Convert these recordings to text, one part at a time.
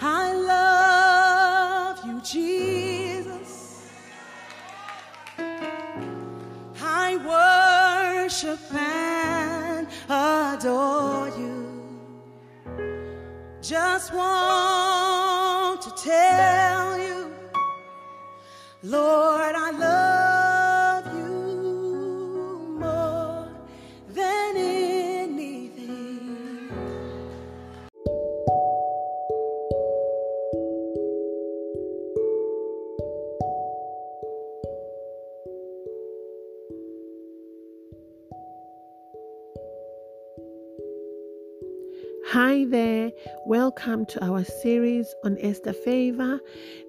I love you, Jesus. I worship and adore you. Just want Hi there, welcome to our series on Esther Favor.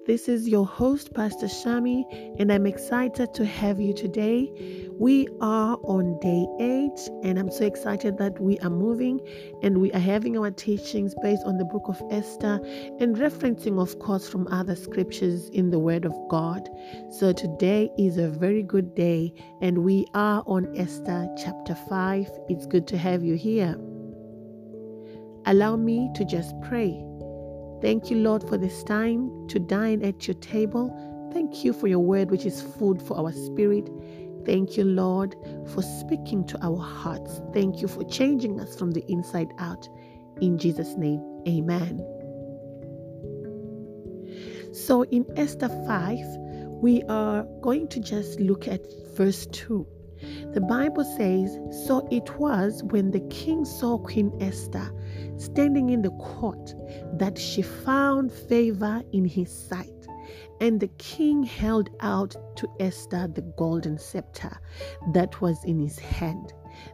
This is your host, Pastor Shami, and I'm excited to have you today. We are on day eight, and I'm so excited that we are moving and we are having our teachings based on the book of Esther and referencing, of course, from other scriptures in the Word of God. So today is a very good day, and we are on Esther chapter 5. It's good to have you here. Allow me to just pray. Thank you, Lord, for this time to dine at your table. Thank you for your word, which is food for our spirit. Thank you, Lord, for speaking to our hearts. Thank you for changing us from the inside out. In Jesus' name, amen. So, in Esther 5, we are going to just look at verse 2. The Bible says, So it was when the king saw Queen Esther standing in the court that she found favor in his sight. And the king held out to Esther the golden scepter that was in his hand.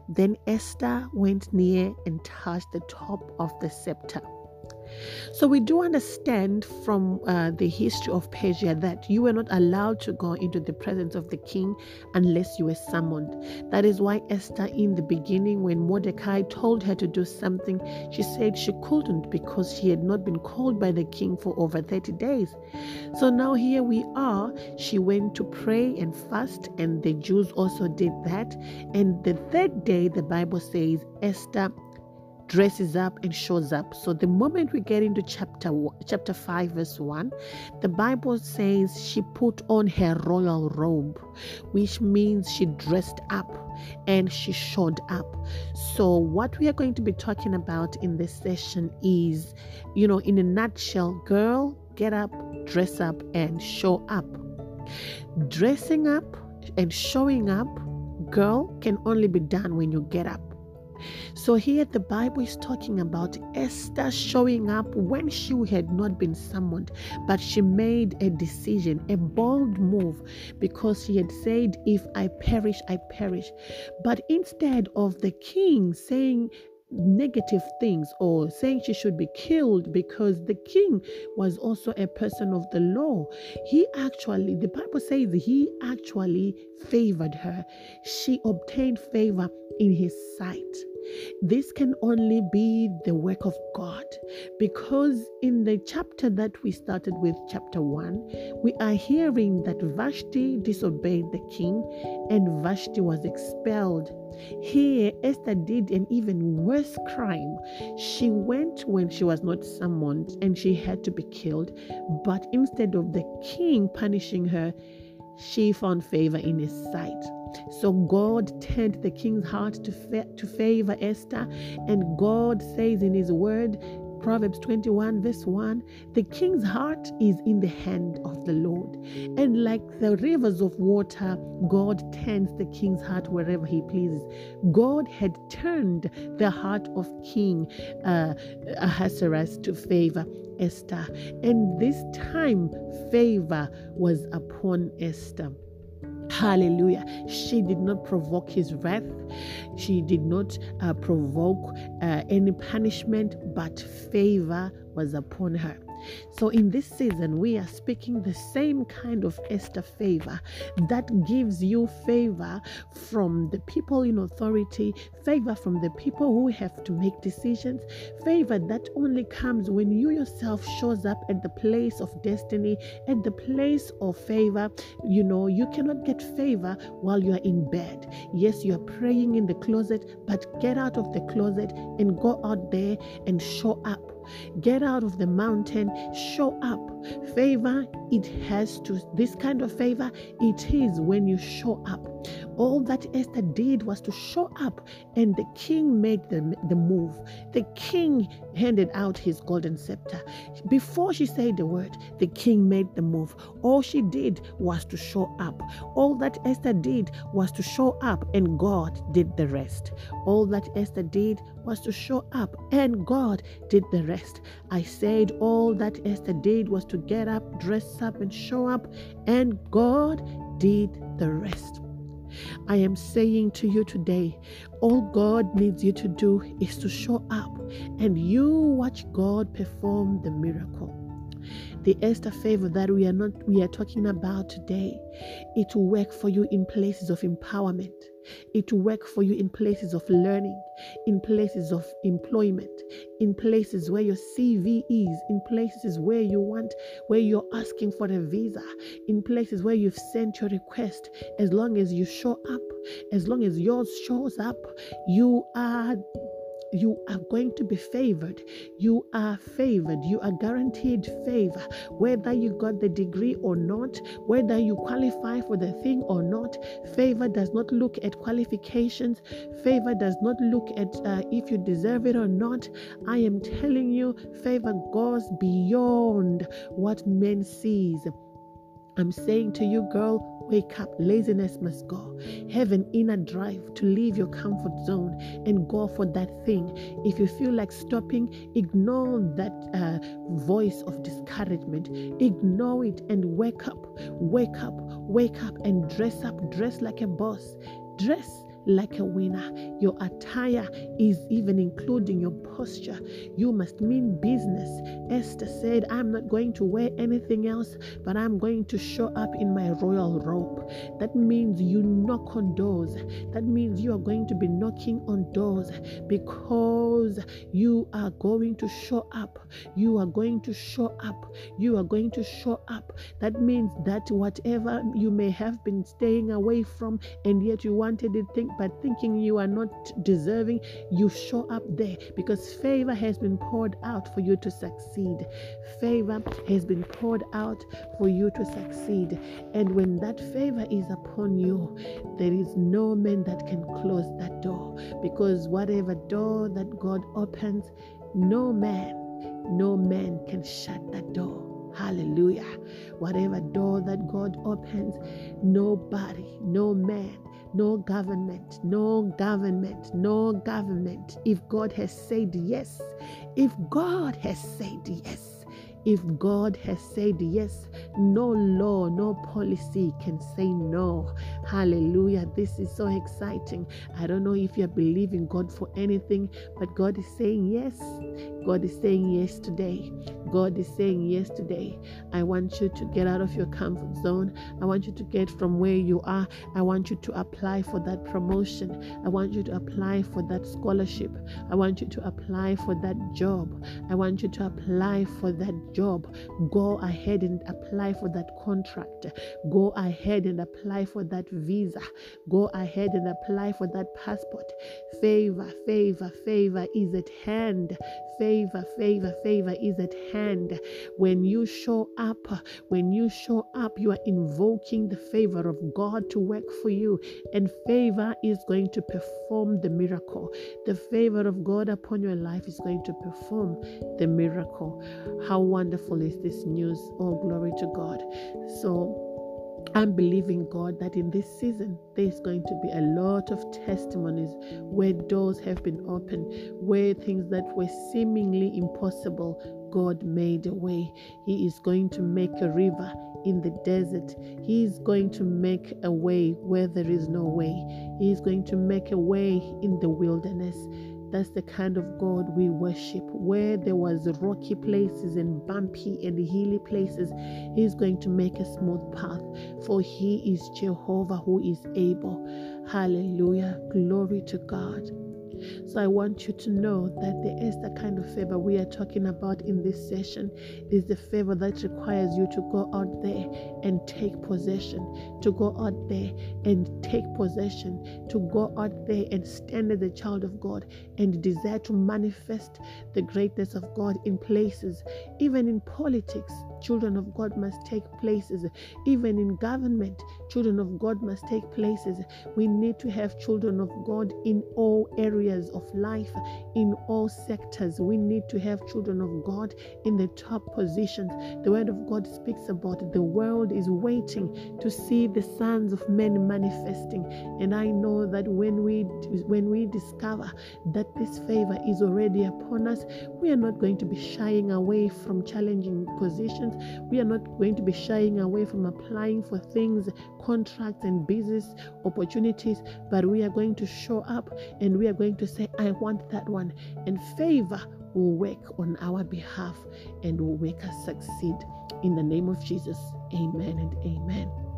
Then Esther went near and touched the top of the scepter. So we do understand from uh, the history of Persia that you were not allowed to go into the presence of the king unless you were summoned. That is why Esther, in the beginning, when Mordecai told her to do something, she said she couldn't because she had not been called by the king for over 30 days. So now here we are. She went to pray and fast, and the Jews also did that. And the third day, the Bible says, Esther dresses up and shows up. So the moment we get into chapter chapter 5 verse 1, the Bible says she put on her royal robe, which means she dressed up and she showed up. So what we are going to be talking about in this session is, you know, in a nutshell, girl, get up, dress up and show up. Dressing up and showing up, girl, can only be done when you get up. So here the Bible is talking about Esther showing up when she had not been summoned, but she made a decision, a bold move, because she had said, If I perish, I perish. But instead of the king saying, negative things or saying she should be killed because the king was also a person of the law. He actually, the Bible says, he actually favored her. She obtained favor in his sight. This can only be the work of God because in the chapter that we started with, chapter 1, we are hearing that Vashti disobeyed the king and Vashti was expelled. Here, Esther did an even worse crime. She went when she was not summoned and she had to be killed, but instead of the king punishing her, she found favor in his sight. So God turned the king's heart to, fa- to favor Esther, and God says in his word, Proverbs 21, verse 1 The king's heart is in the hand of the Lord. And like the rivers of water, God turns the king's heart wherever he pleases. God had turned the heart of King uh, Ahasuerus to favor Esther. And this time, favor was upon Esther. Hallelujah. She did not provoke his wrath. She did not uh, provoke uh, any punishment, but favor was upon her. So, in this season, we are speaking the same kind of Esther favor that gives you favor from the people in authority, favor from the people who have to make decisions, favor that only comes when you yourself shows up at the place of destiny, at the place of favor. You know, you cannot get favor while you are in bed. Yes, you are praying in the closet, but get out of the closet and go out there and show up Get out of the mountain, show up. Favor, it has to, this kind of favor, it is when you show up. All that Esther did was to show up, and the king made the, the move. The king handed out his golden scepter. Before she said the word, the king made the move. All she did was to show up. All that Esther did was to show up, and God did the rest. All that Esther did was to show up, and God did the rest. I said all that Esther did was to get up, dress up, and show up, and God did the rest. I am saying to you today, all God needs you to do is to show up and you watch God perform the miracle the Esther favor that we are not we are talking about today it will work for you in places of empowerment. It will work for you in places of learning in places of employment in places where your cv is in places where you want where you're asking for a visa in places where you've sent your request. As long as you show up as long as yours shows up you are you are going to be favored. You are favored. You are guaranteed favor. Whether you got the degree or not, whether you qualify for the thing or not, favor does not look at qualifications. Favor does not look at uh, if you deserve it or not. I am telling you, favor goes beyond what men sees. I'm saying to you, girl, Wake up. Laziness must go. Have an inner drive to leave your comfort zone and go for that thing. If you feel like stopping, ignore that uh, voice of discouragement. Ignore it and wake up. Wake up. Wake up and dress up. Dress like a boss. Dress like a winner. Your attire is even including your posture. You must mean business. Esther said, I'm not going to wear anything else, but I'm going to show up in my royal robe. That means you knock on doors. That means you are going to be knocking on doors because you are going to show up. You are going to show up. You are going to show up. That means that whatever you may have been staying away from and yet you wanted it, think but thinking you are not deserving, you show up there because favor has been poured out for you to succeed. Favor has been poured out for you to succeed. And when that favor is upon you, there is no man that can close that door because whatever door that God opens, no man, no man can shut that door. Hallelujah. Whatever door that God opens, nobody, no man no government, no government, no government. If God has said yes, if God has said yes, if God has said yes, no law, no policy can say no. Hallelujah. This is so exciting. I don't know if you're believing God for anything, but God is saying yes. God is saying yes today. God is saying yes today. I want you to get out of your comfort zone. I want you to get from where you are. I want you to apply for that promotion. I want you to apply for that scholarship. I want you to apply for that job. I want you to apply for that job, go ahead and apply for that contract. Go ahead and apply for that visa. Go ahead and apply for that passport. Favor, favor, favor is at hand. Favor, favor, favor is at hand. When you show up, when you show up, you are invoking the favor of God to work for you, and favor is going to perform the miracle. The favor of God upon your life is going to perform the miracle. How wonderful is this news? Oh, glory to God. So, I'm believing God that in this season there's going to be a lot of testimonies where doors have been opened, where things that were seemingly impossible, God made a way. He is going to make a river in the desert. He is going to make a way where there is no way. He is going to make a way in the wilderness. That's the kind of God we worship. Where there was rocky places and bumpy and hilly places, He's going to make a smooth path. For He is Jehovah who is able. Hallelujah. Glory to God. So I want you to know that the Esther kind of favor we are talking about in this session is the favor that requires you to go out there and take possession, to go out there and take possession, to go out there and stand as a child of God and desire to manifest the greatness of God in places, even in politics. Children of God must take places, even in government. Children of God must take places. We need to have children of God in all areas of life, in all sectors. We need to have children of God in the top positions. The Word of God speaks about it. the world is waiting to see the sons of men manifesting. And I know that when we when we discover that this favor is already upon us, we are not going to be shying away from challenging positions. We are not going to be shying away from applying for things, contracts, and business opportunities, but we are going to show up and we are going to say, I want that one. And favor will work on our behalf and will make us succeed. In the name of Jesus, amen and amen.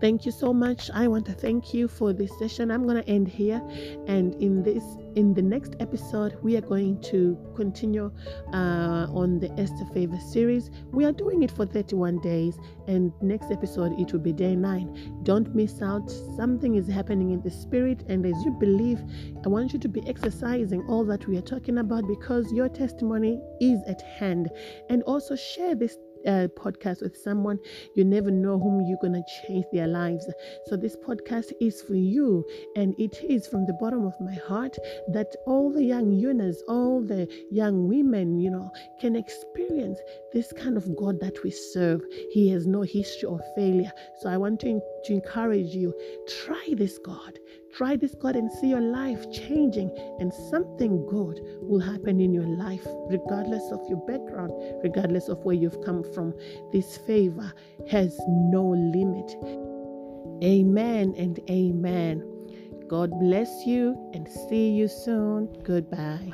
Thank you so much. I want to thank you for this session. I'm going to end here and in this in the next episode we are going to continue uh, on the Esther Favor series. We are doing it for 31 days and next episode it will be day 9. Don't miss out. Something is happening in the spirit and as you believe, I want you to be exercising all that we are talking about because your testimony is at hand and also share this podcast with someone, you never know whom you're going to change their lives. So, this podcast is for you, and it is from the bottom of my heart that all the young Yunas, all the young women, you know, can experience this kind of God that we serve. He has no history of failure. So, I want to, to encourage you try this God. Try this God and see your life changing, and something good will happen in your life, regardless of your background, regardless of where you've come from. This favor has no limit. Amen and amen. God bless you and see you soon. Goodbye.